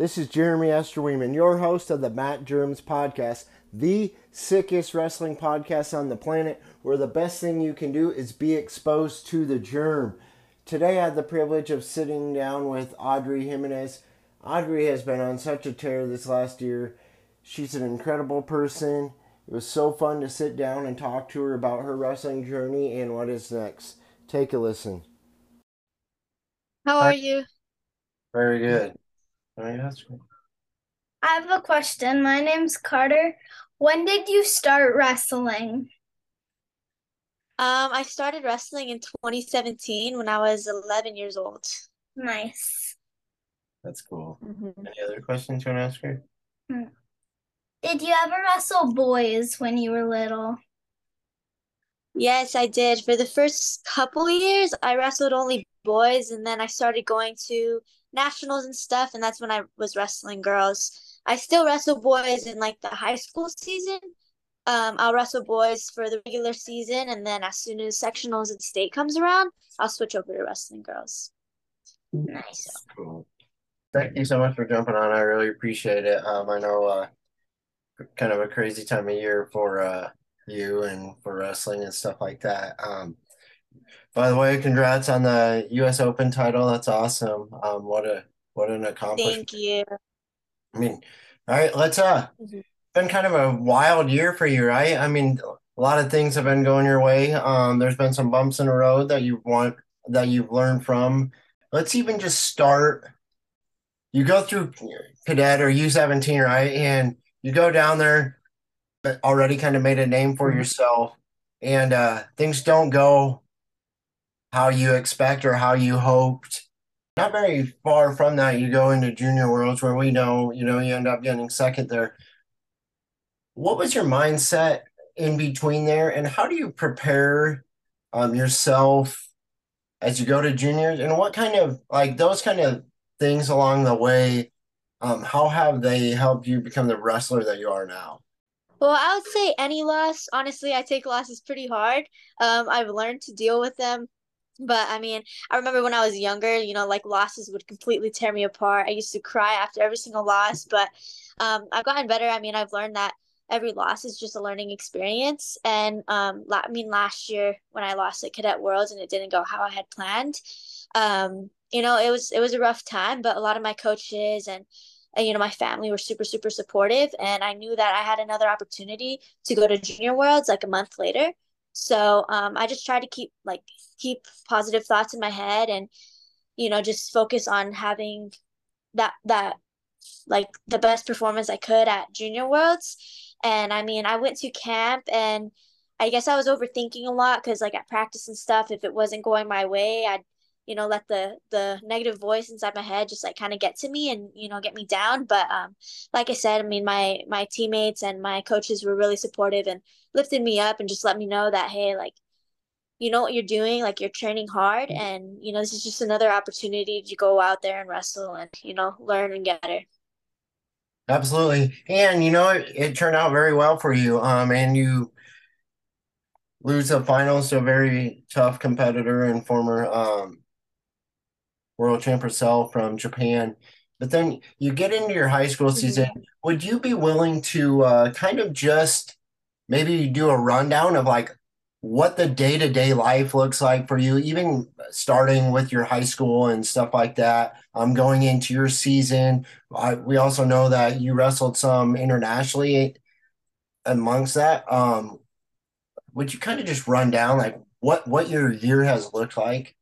This is Jeremy Esterweeman, your host of the Matt Germs Podcast, the sickest wrestling podcast on the planet, where the best thing you can do is be exposed to the germ. Today, I had the privilege of sitting down with Audrey Jimenez. Audrey has been on such a tear this last year. She's an incredible person. It was so fun to sit down and talk to her about her wrestling journey and what is next. Take a listen. How are you? Very good. I have a question. My name's Carter. When did you start wrestling? Um, I started wrestling in 2017 when I was 11 years old. Nice. That's cool. Mm-hmm. Any other questions you want to ask her? Hmm. Did you ever wrestle boys when you were little? Yes, I did. For the first couple years, I wrestled only boys, and then I started going to nationals and stuff, and that's when I was wrestling girls. I still wrestle boys in like the high school season. Um, I'll wrestle boys for the regular season, and then as soon as sectionals and state comes around, I'll switch over to wrestling girls. Nice. Thank you so much for jumping on. I really appreciate it. Um, I know uh, kind of a crazy time of year for uh, you and for wrestling and stuff like that. Um, by the way, congrats on the U.S. Open title. That's awesome. Um, what a what an accomplishment. Thank you. I mean, all right, let's uh, mm-hmm. been kind of a wild year for you, right? I mean, a lot of things have been going your way. Um, there's been some bumps in the road that you want that you've learned from. Let's even just start. You go through cadet or U17, right? And you go down there, but already kind of made a name for mm-hmm. yourself, and uh, things don't go how you expect or how you hoped. Not very far from that, you go into junior worlds where we know, you know, you end up getting second there. What was your mindset in between there, and how do you prepare um, yourself as you go to juniors, and what kind of like those kind of things along the way? Um, how have they helped you become the wrestler that you are now? Well, I would say any loss. Honestly, I take losses pretty hard. Um, I've learned to deal with them but I mean, I remember when I was younger, you know, like losses would completely tear me apart. I used to cry after every single loss, but um, I've gotten better. I mean, I've learned that every loss is just a learning experience. And um, I mean, last year when I lost at Cadet Worlds and it didn't go how I had planned, um, you know, it was it was a rough time. But a lot of my coaches and and, you know my family were super super supportive, and I knew that I had another opportunity to go to Junior Worlds like a month later. So um, I just try to keep like keep positive thoughts in my head and you know just focus on having that that like the best performance I could at Junior Worlds. And I mean, I went to camp and I guess I was overthinking a lot because like at practice and stuff, if it wasn't going my way, I'd you know let the the negative voice inside my head just like kind of get to me and you know get me down. But um like i said i mean my my teammates and my coaches were really supportive and lifted me up and just let me know that hey like you know what you're doing like you're training hard mm-hmm. and you know this is just another opportunity to go out there and wrestle and you know learn and get better absolutely. And you know it, it turned out very well for you. Um and you lose the finals to a very tough competitor and former um world champ herself from Japan. But then you get into your high school mm-hmm. season. Mm-hmm. Would you be willing to uh, kind of just maybe do a rundown of like what the day to day life looks like for you, even starting with your high school and stuff like that? Um, going into your season, I, we also know that you wrestled some internationally amongst that. Um, would you kind of just run down like what what your year has looked like?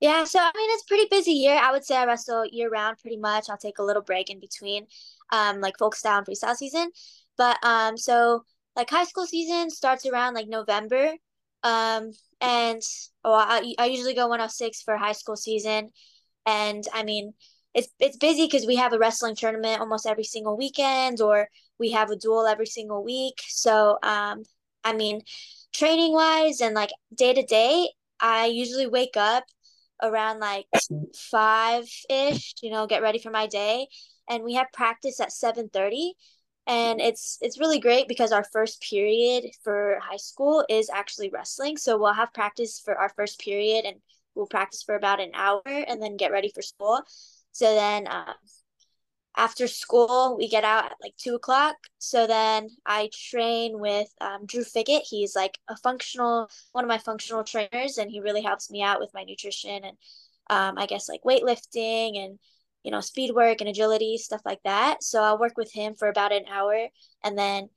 Yeah, so I mean it's pretty busy year. I would say I wrestle year round pretty much. I'll take a little break in between, um, like folk style and freestyle season. But um, so like high school season starts around like November. Um, and oh, I, I usually go 106 for high school season, and I mean it's it's busy because we have a wrestling tournament almost every single weekend, or we have a duel every single week. So um, I mean, training wise and like day to day, I usually wake up around like five ish, you know, get ready for my day. And we have practice at seven thirty. And it's it's really great because our first period for high school is actually wrestling. So we'll have practice for our first period and we'll practice for about an hour and then get ready for school. So then um, after school, we get out at like two o'clock. So then I train with um, Drew Fickett. He's like a functional, one of my functional trainers, and he really helps me out with my nutrition and um, I guess like weightlifting and you know speed work and agility stuff like that. So I'll work with him for about an hour, and then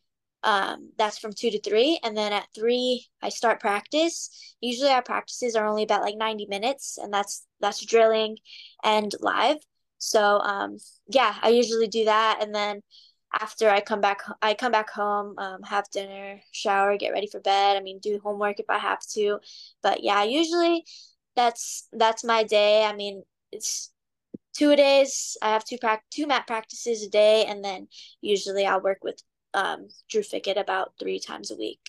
um, that's from two to three, and then at three I start practice. Usually our practices are only about like ninety minutes, and that's that's drilling and live. So um, yeah, I usually do that, and then after I come back, I come back home, um, have dinner, shower, get ready for bed. I mean, do homework if I have to, but yeah, usually that's that's my day. I mean, it's two days. I have two prac two mat practices a day, and then usually I'll work with um, Drew Fickett about three times a week.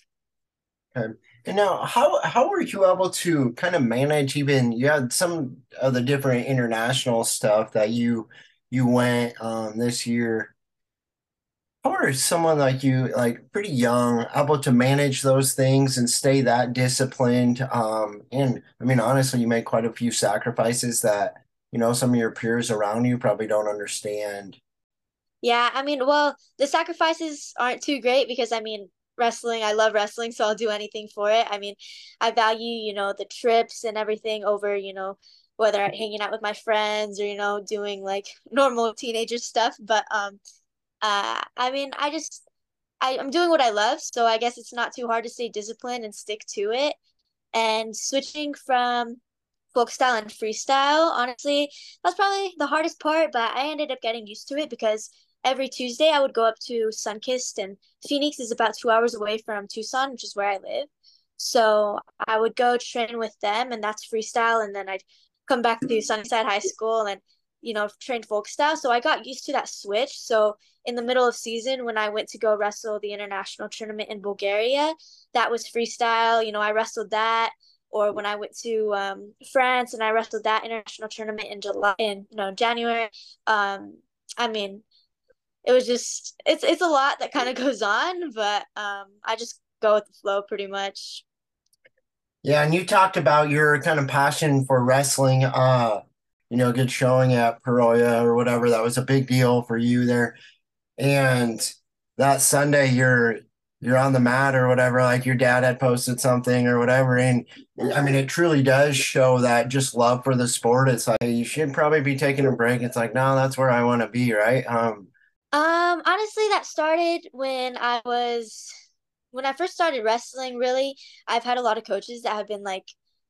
Okay. And now, how how were you able to kind of manage? Even you had some of the different international stuff that you you went um, this year. How are someone like you, like pretty young, able to manage those things and stay that disciplined? Um, and I mean, honestly, you make quite a few sacrifices that you know some of your peers around you probably don't understand. Yeah, I mean, well, the sacrifices aren't too great because I mean, wrestling, I love wrestling, so I'll do anything for it. I mean, I value, you know, the trips and everything over, you know, whether hanging out with my friends or, you know, doing like normal teenager stuff. But um uh I mean, I just I, I'm doing what I love, so I guess it's not too hard to stay disciplined and stick to it. And switching from folk style and freestyle, honestly, that's probably the hardest part, but I ended up getting used to it because every Tuesday I would go up to Sunkist and Phoenix is about two hours away from Tucson, which is where I live. So I would go train with them and that's freestyle and then I'd come back to Sunnyside High School and you know train folk style. So I got used to that switch. So in the middle of season when I went to go wrestle the international tournament in Bulgaria, that was freestyle. You know, I wrestled that. Or when I went to um, France and I wrestled that international tournament in July in no January. Um, I mean, it was just it's it's a lot that kind of goes on, but um, I just go with the flow pretty much. Yeah, and you talked about your kind of passion for wrestling. Uh, you know, good showing at Peroya or whatever. That was a big deal for you there. And that Sunday, you're you're on the mat or whatever. Like your dad had posted something or whatever, and I mean, it truly does show that just love for the sport. It's like you should probably be taking a break. It's like, no, that's where I want to be, right? Um, um, honestly, that started when I was when I first started wrestling, really. I've had a lot of coaches that have been like,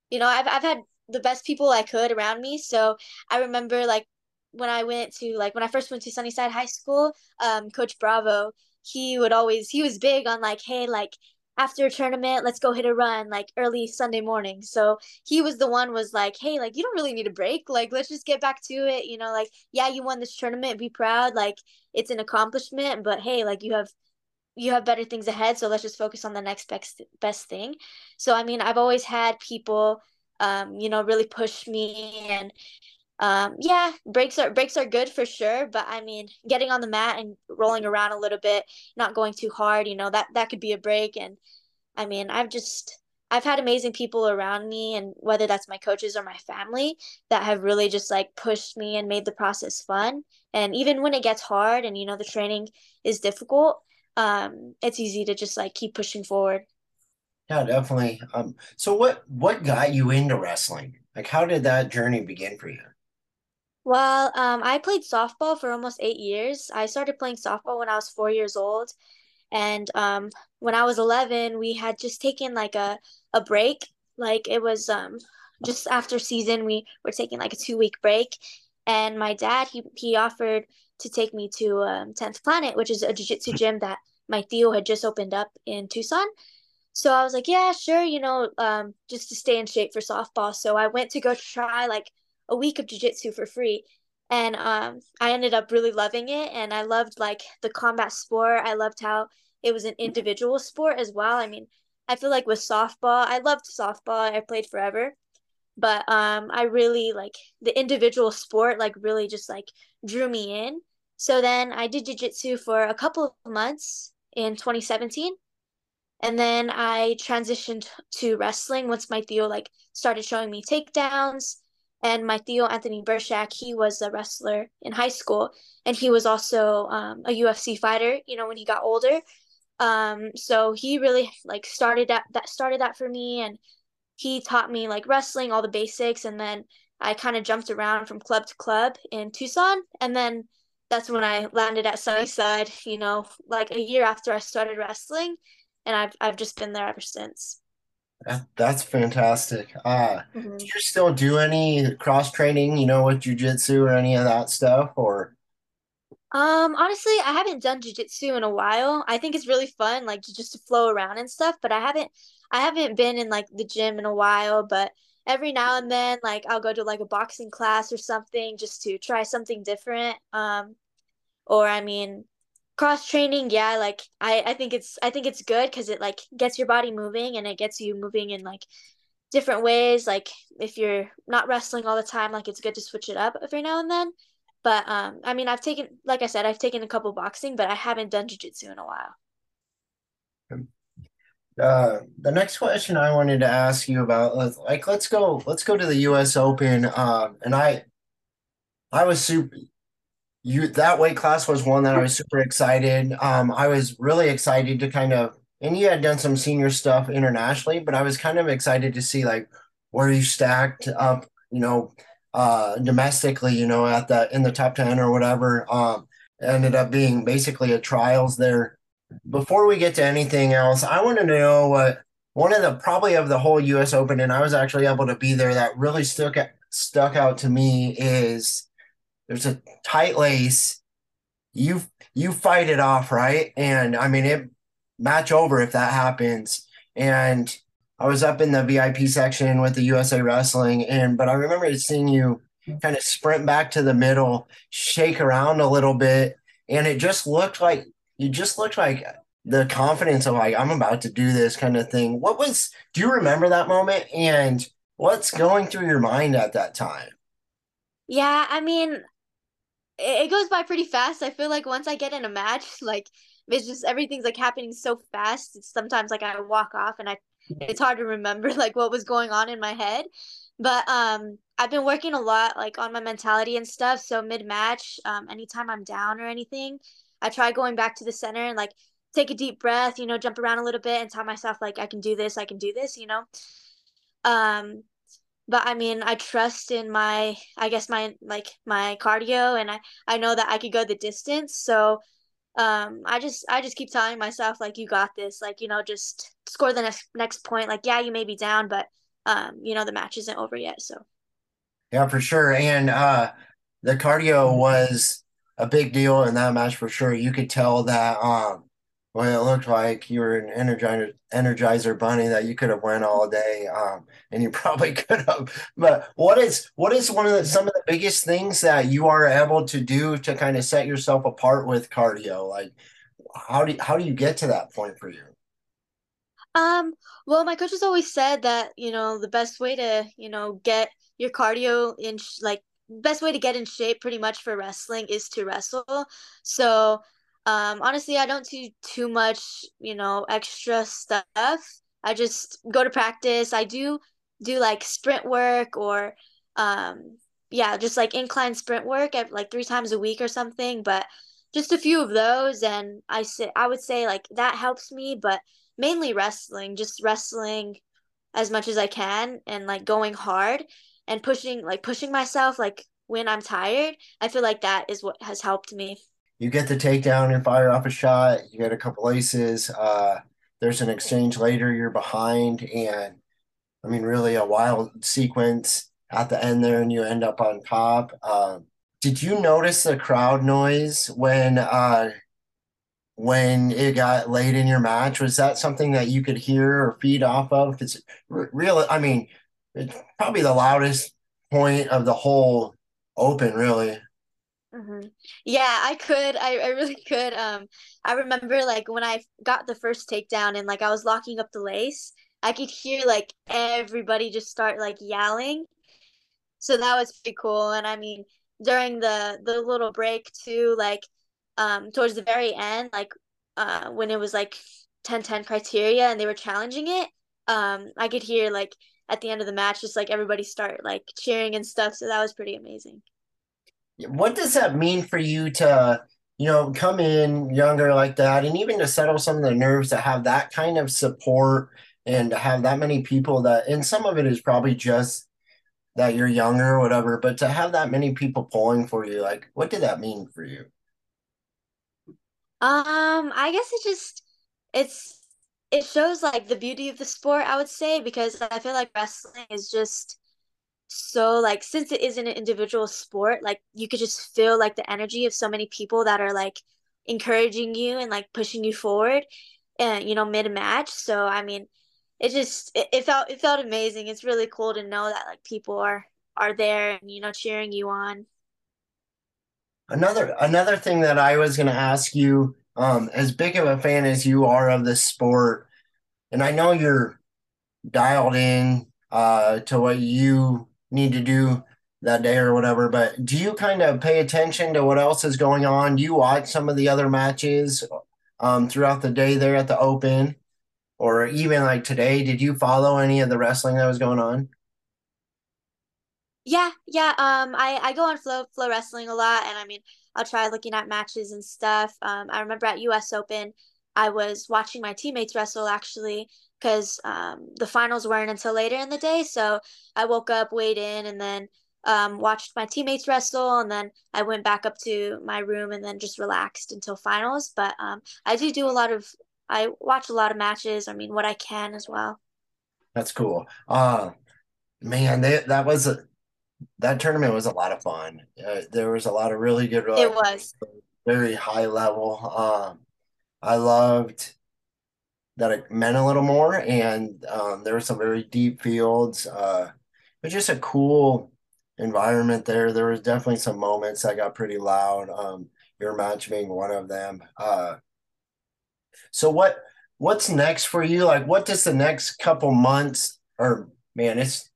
you know, I've I've had the best people I could around me. So I remember like when I went to like when I first went to Sunnyside High School, um, Coach Bravo, he would always he was big on like, hey, like after a tournament, let's go hit a run like early Sunday morning. So he was the one was like, hey, like you don't really need a break. Like let's just get back to it. You know, like yeah, you won this tournament, be proud. Like it's an accomplishment, but hey, like you have you have better things ahead. So let's just focus on the next best best thing. So I mean, I've always had people, um, you know, really push me and um, yeah, breaks are breaks are good for sure, but I mean, getting on the mat and rolling around a little bit, not going too hard, you know, that that could be a break. And I mean, I've just I've had amazing people around me, and whether that's my coaches or my family, that have really just like pushed me and made the process fun. And even when it gets hard, and you know, the training is difficult, um, it's easy to just like keep pushing forward. Yeah, definitely. Um, so what what got you into wrestling? Like, how did that journey begin for you? Well, um, I played softball for almost eight years. I started playing softball when I was four years old. And um, when I was 11, we had just taken like a, a break. Like it was um, just after season, we were taking like a two week break. And my dad, he, he offered to take me to um, 10th Planet, which is a jiu-jitsu gym that my tío had just opened up in Tucson. So I was like, yeah, sure, you know, um, just to stay in shape for softball. So I went to go try like a week of jiu-jitsu for free. And um, i ended up really loving it and i loved like the combat sport. I loved how it was an individual sport as well. I mean i feel like with softball i loved softball. I played forever. But um i really like the individual sport like really just like drew me in. So then i did jiu-jitsu for a couple of months in 2017 and then i transitioned to wrestling once my tío like started showing me takedowns And my tío Anthony Birchak, he was a wrestler in high school, and he was also um, a UFC fighter. You know, when he got older, um, so he really like started that that started that for me, and he taught me like wrestling, all the basics, and then I kind of jumped around from club to club in Tucson, and then that's when I landed at Sunnyside. You know, like a year after I started wrestling, and I've I've just been there ever since. That, that's fantastic. Uh, Mhm. do you still do any cross training, you know, with jujitsu or any of that stuff? Or Um, honestly, I haven't done jujitsu in a while. I think it's really fun, like just to flow around and stuff, but I haven't I haven't been in like the gym in a while, but every now and then like I'll go to like a boxing class or something just to try something different. Um, or I mean, cross training, yeah, like I I think it's I think it's good because it like gets your body moving and it gets you moving in like different ways. Like if you're not wrestling all the time, like it's good to switch it up every now and then. But um, I mean, I've taken, like I said, I've taken a couple boxing, but I haven't done jujitsu in a while. uh, the next question I wanted to ask you about, like, let's go, let's go to the U.S. Open. Um, and I, I was super. You that weight class was one that I was super excited. Um, I was really excited to kind of, and you had done some senior stuff internationally, but I was kind of excited to see like where you stacked up, you know, uh, domestically, you know, at the in the top 10 or whatever. Um, ended up being basically a trials there. Before we get to anything else, I want to know what one of the probably of the whole US Open, and I was actually able to be there that really stuck stuck out to me is there's a tight lace. You you fight it off, right? And I mean it match over if that happens. And I was up in the VIP section with the USA Wrestling, and but I remember seeing you kind of sprint back to the middle, shake around a little bit, and it just looked like you just looked like the confidence of like I'm about to do this kind of thing. What was do you remember that moment and what's going through your mind at that time? Yeah, I mean, it, goes by pretty fast. I feel like once I get in a match, like it's just everything's like happening so fast. It's sometimes like I walk off and I it's hard to remember like what was going on in my head. But um I've been working a lot like on my mentality and stuff. So mid-match, um anytime I'm down or anything, I try going back to the center and like take a deep breath, you know, jump around a little bit and tell myself like I can do this, I can do this, you know. Um but I mean, I trust in my, I guess my like my cardio, and I I know that I could go the distance. So, um, I just I just keep telling myself like you got this, like you know, just score the next next point. Like yeah, you may be down, but um, you know, the match isn't over yet. So Yeah, for sure. And uh the cardio was a big deal in that match for sure. You could tell that um well, it looked like you were an energizer energizer bunny that you could have went all day. Um and you probably could have. But what is what is one of the some of the biggest things that you are able to do to kind of set yourself apart with cardio? Like how do you, how do you get to that point for you? Um, well, my coach has always said that, you know, the best way to, you know, get your cardio in sh like best way to get in shape pretty much for wrestling is to wrestle. So, um, honestly, I don't do too much, you know, extra stuff. I just go to practice. I do do like sprint work or um yeah, just like incline sprint work at like three times a week or something, but just a few of those and I say I would say like that helps me, but mainly wrestling, just wrestling as much as I can and like going hard and pushing like pushing myself like when I'm tired. I feel like that is what has helped me. You get the takedown and fire off a shot, you get a couple aces, uh there's an exchange later, you're behind, and I mean, really a wild sequence at the end there, and you end up on top. Um, did you notice the crowd noise when uh, when it got late in your match? Was that something that you could hear or feed off of? Because really, I mean, it's probably the loudest point of the whole open, really. Hmm Yeah, I could. I, I really could. Um, I remember like when I got the first takedown and like I was locking up the lace, I could hear like everybody just start like yelling. So that was pretty cool. And I mean, during the the little break too, like um towards the very end, like uh when it was like ten ten criteria and they were challenging it, um I could hear like at the end of the match, just like everybody start like cheering and stuff. So that was pretty amazing. What does that mean for you to, you know, come in younger like that and even to settle some of the nerves to have that kind of support and to have that many people that, and some of it is probably just that you're younger or whatever, but to have that many people pulling for you, like, what did that mean for you? Um, I guess it just it's it shows like the beauty of the sport, I would say, because I feel like wrestling is just so like since it is an individual sport, like you could just feel like the energy of so many people that are like encouraging you and like pushing you forward and you know mid match. So I mean, it just it, it felt it felt amazing. It's really cool to know that like people are are there and you know cheering you on. Another another thing that I was going to ask you, um, as big of a fan as you are of the sport, and I know you're dialed in uh, to what you need to do that day or whatever, but do you kind of pay attention to what else is going on? Do you watch some of the other matches um, throughout the day there at the Open? Or even like today, did you follow any of the wrestling that was going on? Yeah, yeah. Um, I I go on Flow Flow Wrestling a lot, and I mean, I'll try looking at matches and stuff. Um, I remember at US Open, I was watching my teammates wrestle actually because um, the finals weren't until later in the day. So I woke up, weighed in, and then um, watched my teammates wrestle. And then I went back up to my room and then just relaxed until finals. But um, I do do a lot of, I watch a lot of matches. I mean, what I can as well. That's cool. Uh, man, they, that was a, that tournament was a lot of fun. Uh, there was a lot of really good, it was very high level. Um, I loved that it meant a little more, and um, there were some very deep fields. Uh, it was just a cool environment there. There was definitely some moments that got pretty loud. Um, your match being one of them. Uh, so what what's next for you? Like, what does the next couple months or man, it's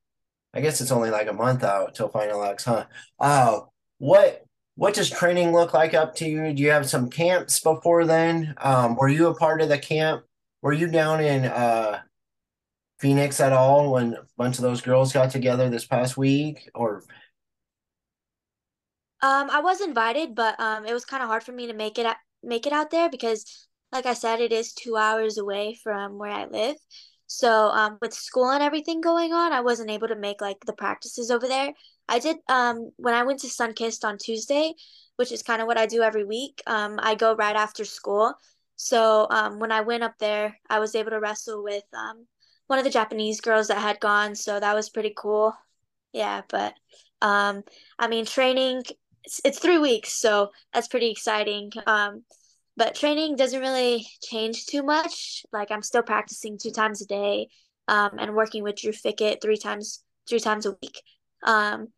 I guess it's only like a month out till Final X, huh? Uh, what what does training look like up to you? Do you have some camps before then? Um, were you a part of the camp? Were you down in uh, Phoenix at all when a bunch of those girls got together this past week? Or um, I was invited, but um, it was kind of hard for me to make it make it out there because, like I said, it is two hours away from where I live. So um, with school and everything going on, I wasn't able to make like the practices over there. I did um when I went to Sunkist on Tuesday, which is kind of what I do every week. Um, I go right after school. So um, when I went up there, I was able to wrestle with um one of the Japanese girls that had gone. So that was pretty cool. Yeah, but um, I mean, training it's, it's three weeks, so that's pretty exciting. Um, but training doesn't really change too much. Like I'm still practicing two times a day, um, and working with Drew Fickett three times three times a week. Um,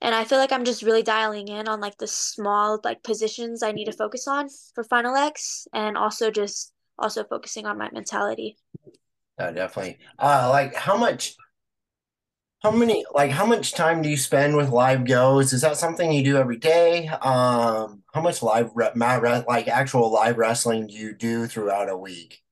and I feel like I'm just really dialing in on like the small like positions I need to focus on for Final X, and also just also focusing on my mentality. Yeah, definitely. Uh, like how much, how many, like how much time do you spend with live goes? Is that something you do every day? Um, how much live re- like actual live wrestling do you do throughout a week?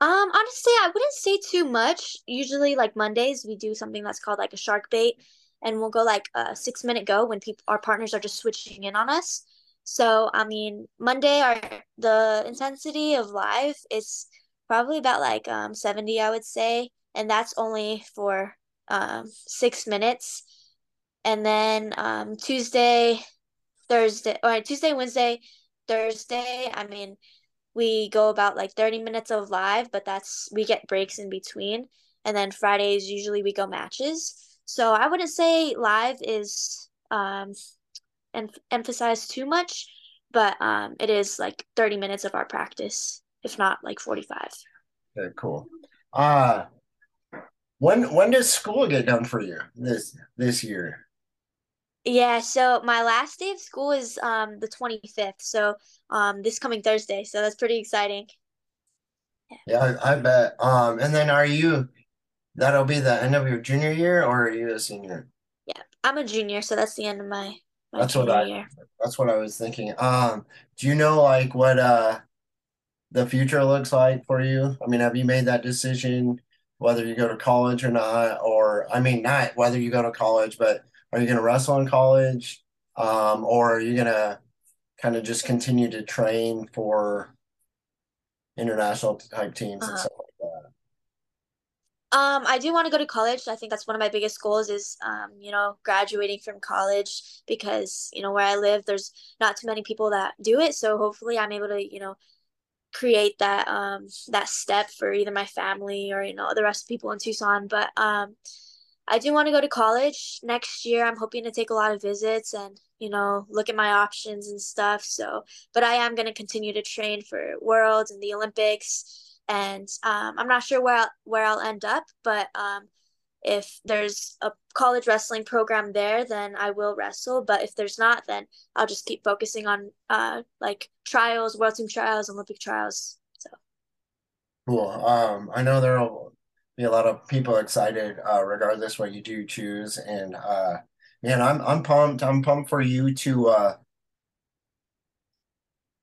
Um, honestly, I wouldn't say too much. Usually, like Mondays, we do something that's called like a shark bait, and we'll go like a six minute go when people our partners are just switching in on us. So, I mean, Monday, our the intensity of live is probably about like um 70, I would say, and that's only for um six minutes. And then um Tuesday, Thursday, or Tuesday, Wednesday, Thursday, I mean we go about like 30 minutes of live, but that's we get breaks in between. And then Fridays usually we go matches. So I wouldn't say live is um em- emphasized too much, but um it is like 30 minutes of our practice, if not like 45. Very cool. Uh when when does school get done for you this this year? Yeah, so my last day of school is um the 25th. So um this coming Thursday. So that's pretty exciting. Yeah, I, I bet. Um, and then are you that'll be the end of your junior year or are you a senior? Yeah, I'm a junior, so that's the end of my my That's what I year. that's what I was thinking. Um, do you know like what uh the future looks like for you? I mean, have you made that decision whether you go to college or not, or I mean, not whether you go to college, but are you going to wrestle in college, um, or are you going to kind of just continue to train for international type teams and Uh-huh. stuff like that? Um, I do want to go to college. I think that's one of my biggest goals is um, you know, graduating from college because, you know, where I live, there's not too many people that do it. So hopefully I'm able to, you know, create that um that step for either my family or, you know, the rest of people in Tucson. But um I do want to go to college next year. I'm hoping to take a lot of visits and, you know, look at my options and stuff. So, but I am going to continue to train for Worlds and the Olympics. And um, I'm not sure where I'll, where I'll end up, but um, if there's a college wrestling program there, then I will wrestle. But if there's not, then I'll just keep focusing on uh, like trials, World Team trials, Olympic trials. So, Cool. Um, I know there'll be a lot of people excited, uh, regardless what you do choose. And uh, man, I'm I'm pumped. I'm pumped for you to uh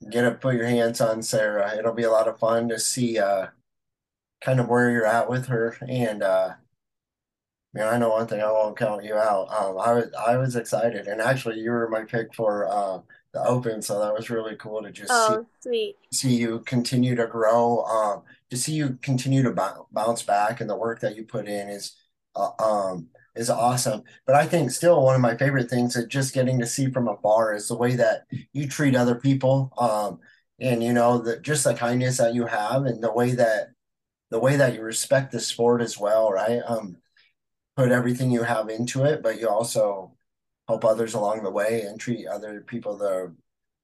get to put your hands on Sarah. It'll be a lot of fun to see uh kind of where you're at with her. And uh man, I know one thing, I won't count you out. Um, I was I was excited, and actually, you were my pick for uh the Open, so that was really cool to just see oh, sweet. see you continue to grow, um, to see you continue to bou- bounce back, and the work that you put in is, uh, um, is awesome. But I think still one of my favorite things is just getting to see from afar is the way that you treat other people, um, and you know the just the kindness that you have, and the way that the way that you respect the sport as well, right? Um, put everything you have into it, but you also help others along the way and treat other people the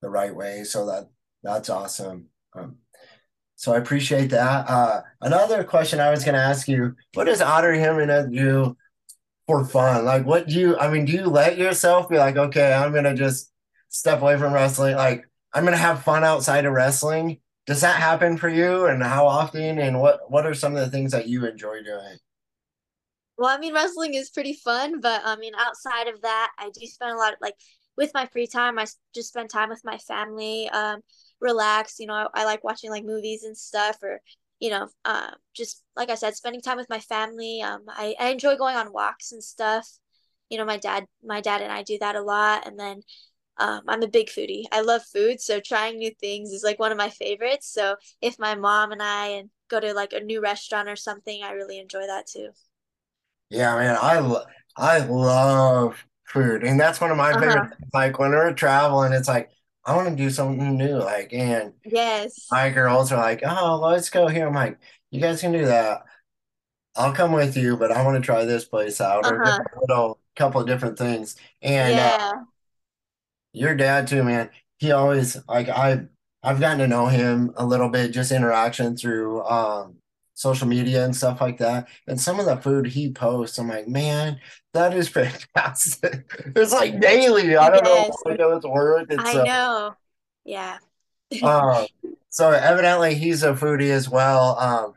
the right way. So that that's awesome. Um, so I appreciate that. Uh, another question I was going to ask you: What does Audrey Jimenez do for fun? Like, what do you? I mean, do you let yourself be like, okay, I'm going to just step away from wrestling? Like, I'm going to have fun outside of wrestling. Does that happen for you? And how often? And what what are some of the things that you enjoy doing? Well, I mean, wrestling is pretty fun, but I mean, outside of that, I do spend a lot of like with my free time, I just spend time with my family, um, relax. You know, I, I like watching like movies and stuff, or you know, um, just like I said, spending time with my family. Um, I, I enjoy going on walks and stuff. You know, my dad, my dad and I do that a lot, and then um, I'm a big foodie. I love food, so trying new things is like one of my favorites. So if my mom and I and go to like a new restaurant or something, I really enjoy that too. Yeah, man, I lo- I love food, and that's one of my favorite Uh-huh. things. Like when we're traveling, it's like I want to do something new. Like, and Yes. my girls are like, "Oh, let's go here." I'm like, "You guys can do that. I'll come with you, but I want to try this place out, or Uh-huh. a little couple of different things." And uh, your dad too, man. He always like I I've gotten to know him a little bit, just interaction through um social media and stuff like that. And some of the food he posts, I'm like, man, that is fantastic. It's like daily. I don't know Yes. if I know it's worth it. I know. Yeah. um so evidently he's a foodie as well. Um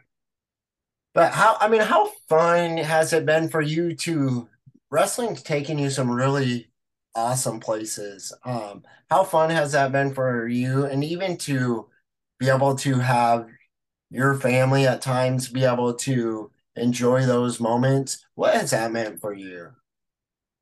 but how I mean, how fun has it been for you to wrestling's taken you some really awesome places. Um, how fun has that been for you? And even to be able to have your family at times be able to enjoy those moments. What has that meant for you?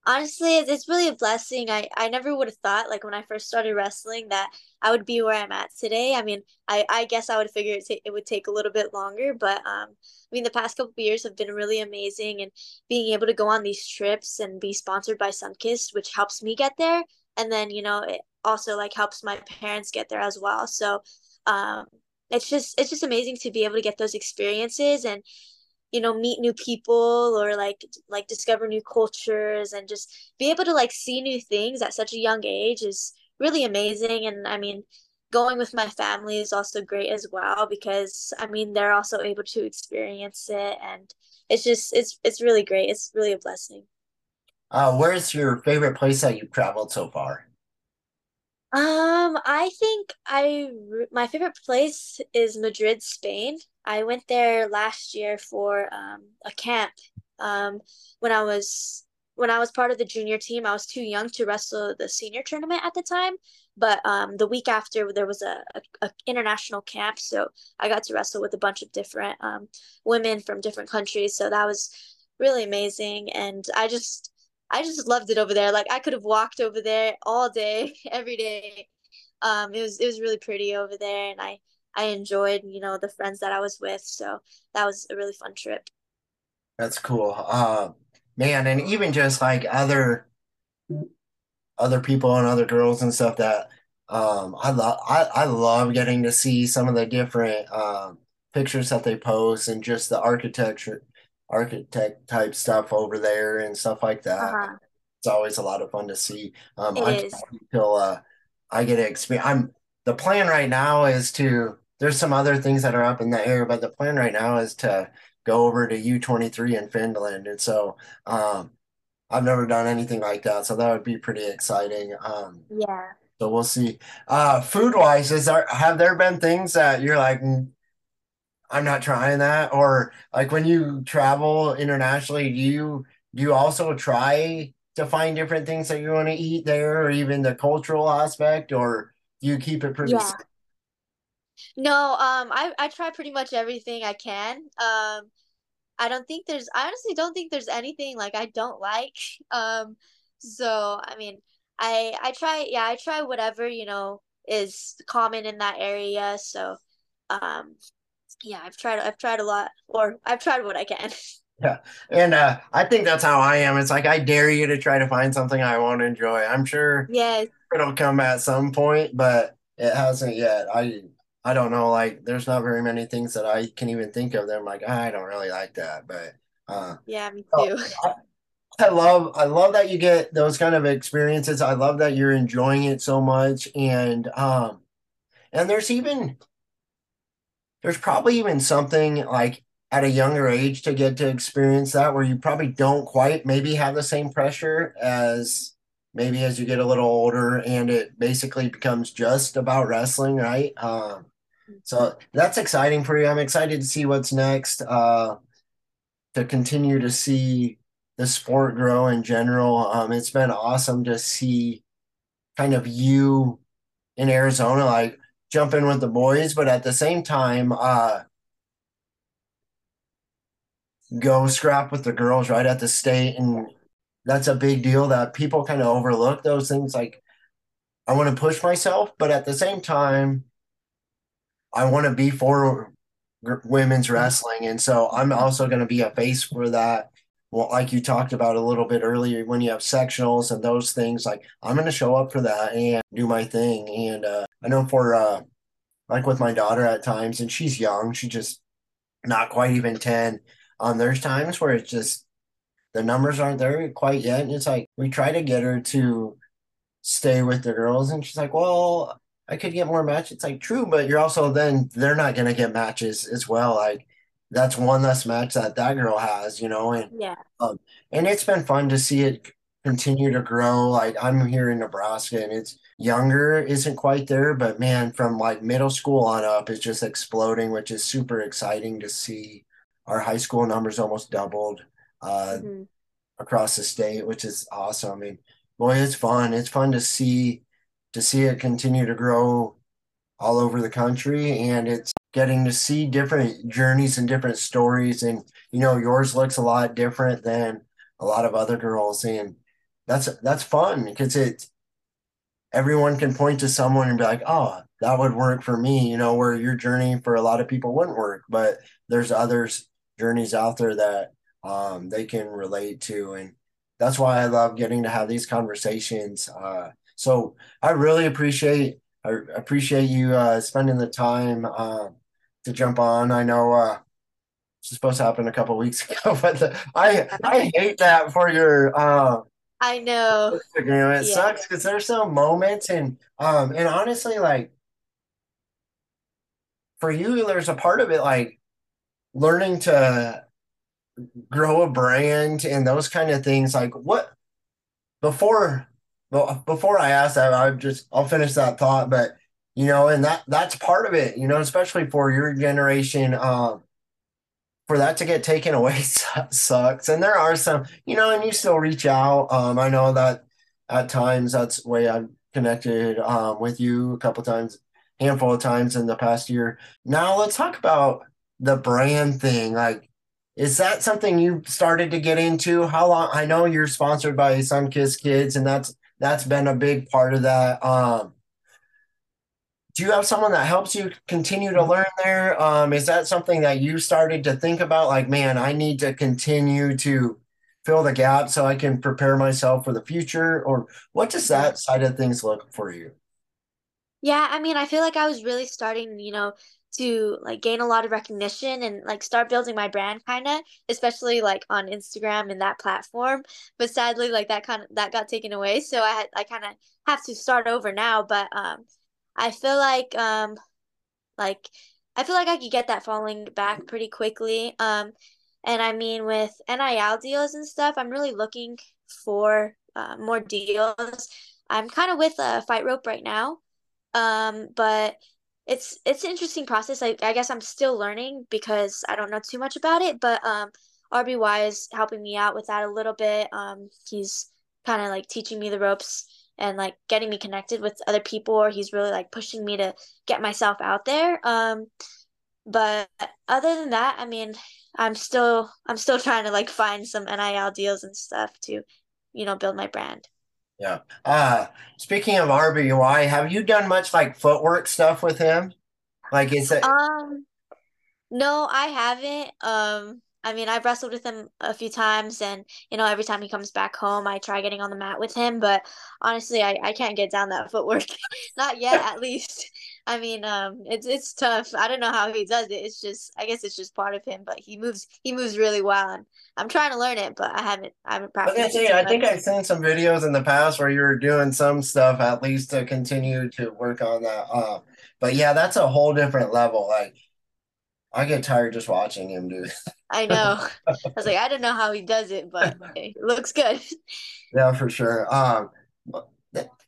Honestly, it's, really a blessing. I, I never would have thought, like when I first started wrestling, that I would be where I'm at today. I mean, I, I guess I would figure it, ta- it would take a little bit longer, but um, I mean, the past couple years have been really amazing, and being able to go on these trips and be sponsored by Sunkist, which helps me get there, and then you know it also like helps my parents get there as well. So, um, it's just it's just amazing to be able to get those experiences and you know meet new people or like like discover new cultures and just be able to like see new things at such a young age is really amazing. And I mean going with my family is also great as well because I mean they're also able to experience it and it's just it's it's really great. It's really a blessing. Uh, where's your favorite place that you've traveled so far? Um, I think I my favorite place is Madrid, Spain. I went there last year for um a camp um when I was when I was part of the junior team, I was too young to wrestle the senior tournament at the time. But um, the week after, there was a, a, a, international camp, so I got to wrestle with a bunch of different um, women from different countries. So that was really amazing, and I just I just loved it over there. Like I could have walked over there all day, every day. Um, it was it was really pretty over there, and I I enjoyed you know the friends that I was with. So that was a really fun trip. That's cool. Uh, man, and even just like other other people and other girls and stuff that um I love I, I love getting to see some of the different um pictures that they post and just the architecture architect type stuff over there and stuff like that. Uh-huh. It's always a lot of fun to see. Um It I is. until uh I get to experience I'm the plan right now is to there's some other things that are up in the air, but the plan right now is to go over to U23 in Finland. And so um I've never done anything like that, so that would be pretty exciting. Um, Yeah. so we'll see. Uh, food wise, is there have there been things that you're like, "Mm, I'm not trying that, or like when you travel internationally, do you do you also try to find different things that you want to eat there, or even the cultural aspect, or do you keep it pretty? Yeah. No, um, I I try pretty much everything I can. Um, I don't think there's I honestly don't think there's anything like I don't like. Um, so I mean, I I try yeah, I try whatever, you know, is common in that area. So, um, yeah, I've tried I've tried a lot or I've tried what I can. Yeah. And uh, I think that's how I am. It's like I dare you to try to find something I won't enjoy. I'm sure Yes. it'll come at some point, but it hasn't yet. I I don't know. Like, there's not very many things that I can even think of. That I'm like, "Ah, I don't really like that. But uh, yeah, me too. I, I love I love that you get those kind of experiences. I love that you're enjoying it so much. And um, and there's even there's probably even something like at a younger age to get to experience that where you probably don't quite maybe have the same pressure as maybe as you get a little older and it basically becomes just about wrestling, right? Um, so that's exciting for you. I'm excited to see what's next, uh, to continue to see the sport grow in general. Um, it's been awesome to see kind of you in Arizona, like jump in with the boys, but at the same time, uh, go scrap with the girls right at the state. And that's a big deal that people kind of overlook those things. Like, I want to push myself, but at the same time, I want to be for women's wrestling. And so I'm also going to be a face for that. Well, like you talked about a little bit earlier, when you have sectionals and those things, like I'm going to show up for that and do my thing. And uh, I know for uh, like with my daughter at times, and she's young, she's just not quite even 10. Um, there's times where it's just the numbers aren't there quite yet. And it's like we try to get her to stay with the girls, and she's like, Well, I could get more matches. It's like true, but you're also then they're not gonna get matches as well. Like that's one less match that that girl has, you know, and Yeah. um, and it's been fun to see it continue to grow. Like I'm here in Nebraska and it's younger isn't quite there, but man, from like middle school on up is just exploding, which is super exciting to see. Our high school numbers almost doubled uh, hmm across the state, which is awesome. I mean, boy, it's fun. It's fun to see to see it continue to grow all over the country and it's getting to see different journeys and different stories and you know yours looks a lot different than a lot of other girls and that's that's fun because it everyone can point to someone and be like oh that would work for me you know where your journey for a lot of people wouldn't work but there's others journeys out there that um they can relate to and that's why I love getting to have these conversations uh so I really appreciate I appreciate you uh, spending the time uh, to jump on. I know uh, was supposed to happen a couple weeks ago, but the, I I hate that for your uh, I know. Instagram. It Yeah. sucks because there's some moments and um and honestly, like for you, there's a part of it like learning to grow a brand and those kind of things. Like what before before I ask that, I just I'll finish that thought, but you know, and that that's part of it, you know, especially for your generation, um, for that to get taken away sucks. And there are some, you know, and you still reach out. Um, I know that at times that's way I've connected um, with you a couple times, handful of times in the past year. Now let's talk about the brand thing. Like, is that something you started to get into? How long? I know you're sponsored by Sunkist Kids, and that's that's been a big part of that. Um, do you have someone that helps you continue to learn there? Um, is that something that you started to think about? Like, man, I need to continue to fill the gap so I can prepare myself for the future? Or what does that side of things look for you? Yeah, I mean, I feel like I was really starting, you know, to like gain a lot of recognition and like start building my brand kind of, especially like on Instagram and that platform. But sadly, like that kind of that got taken away, so I had I kind of have to start over now. But um I feel like um like I feel like I could get that falling back pretty quickly. Um and I mean with NIL deals and stuff, I'm really looking for uh, more deals. I'm kind of with a fight rope right now. Um but it's it's an interesting process. I, I guess I'm still learning because I don't know too much about it, but um RBY is helping me out with that a little bit. Um he's kind of like teaching me the ropes and like getting me connected with other people or he's really like pushing me to get myself out there um but other than that i mean i'm still i'm still trying to like find some nil deals and stuff to you know build my brand. Yeah. Uh speaking of rby have you done much like footwork stuff with him? Like is it um no i haven't. Um I mean, I've wrestled with him a few times, and you know, every time he comes back home, I try getting on the mat with him. But honestly, I, I can't get down that footwork, not yet, at least. I mean, um, it's it's tough. I don't know how he does it. It's just, I guess it's just part of him. But he moves, he moves really well, and I'm trying to learn it, but I haven't, I haven't practiced. I, say, I think I've seen some videos in the past where you were doing some stuff at least to continue to work on that. Uh, but yeah, that's a whole different level. Like I get tired just watching him do. I know. I was like, I don't know how he does it, but it looks good. Yeah, for sure. Um,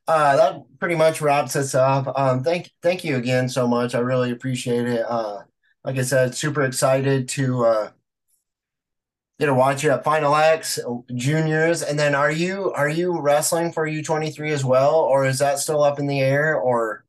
uh, that pretty much wraps us up. Um, thank, thank you again so much. I really appreciate it. Uh, like I said, super excited to uh, get to watch you at Final X Juniors. And then, are you are you wrestling for U twenty three as well, or is that still up in the air? Or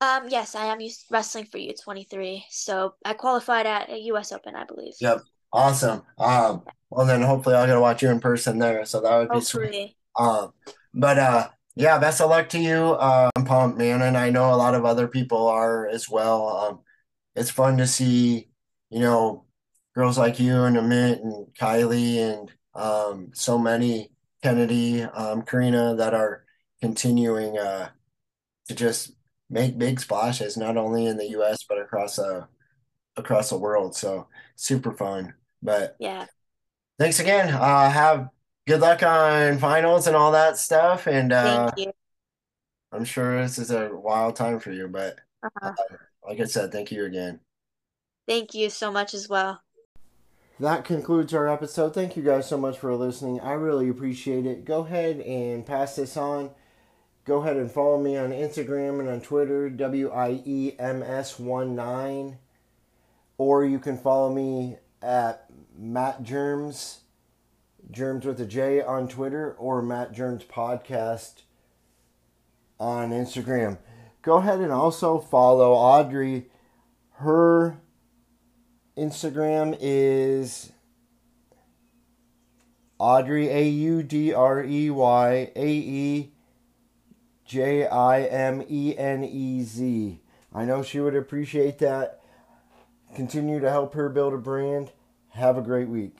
um, yes, I am wrestling for U23. So I qualified at a US Open, I believe. Yep. Awesome. Um, well then hopefully I'll get to watch you in person there. So that would be hopefully. sweet. Um, but uh yeah, best of luck to you. Uh, I'm pumped, man, and I know a lot of other people are as well. Um, it's fun to see, you know, girls like you and Amit and Kylie and um, so many Kennedy, um, Karina that are continuing uh, to just make big splashes not only in the U.S. but across the uh, across the world. So super fun. But yeah, thanks again. Uh, have good luck on finals and all that stuff. And uh, thank you. I'm sure this is a wild time for you, but uh-huh. uh, like I said, thank you again. Thank you so much as well. That concludes our episode. Thank you guys so much for listening. I really appreciate it. Go ahead and pass this on go ahead and follow me on Instagram and on Twitter, W I E M S 1 9. Or you can follow me at Matt Jerms, Jerms with a J on Twitter, or Matt Jerms Podcast on Instagram. Go ahead and also follow Audrey. Her Instagram is Audrey, A U D R E Y A E J I M E N E Z. I know she would appreciate that. Continue to help her build a brand. Have a great week.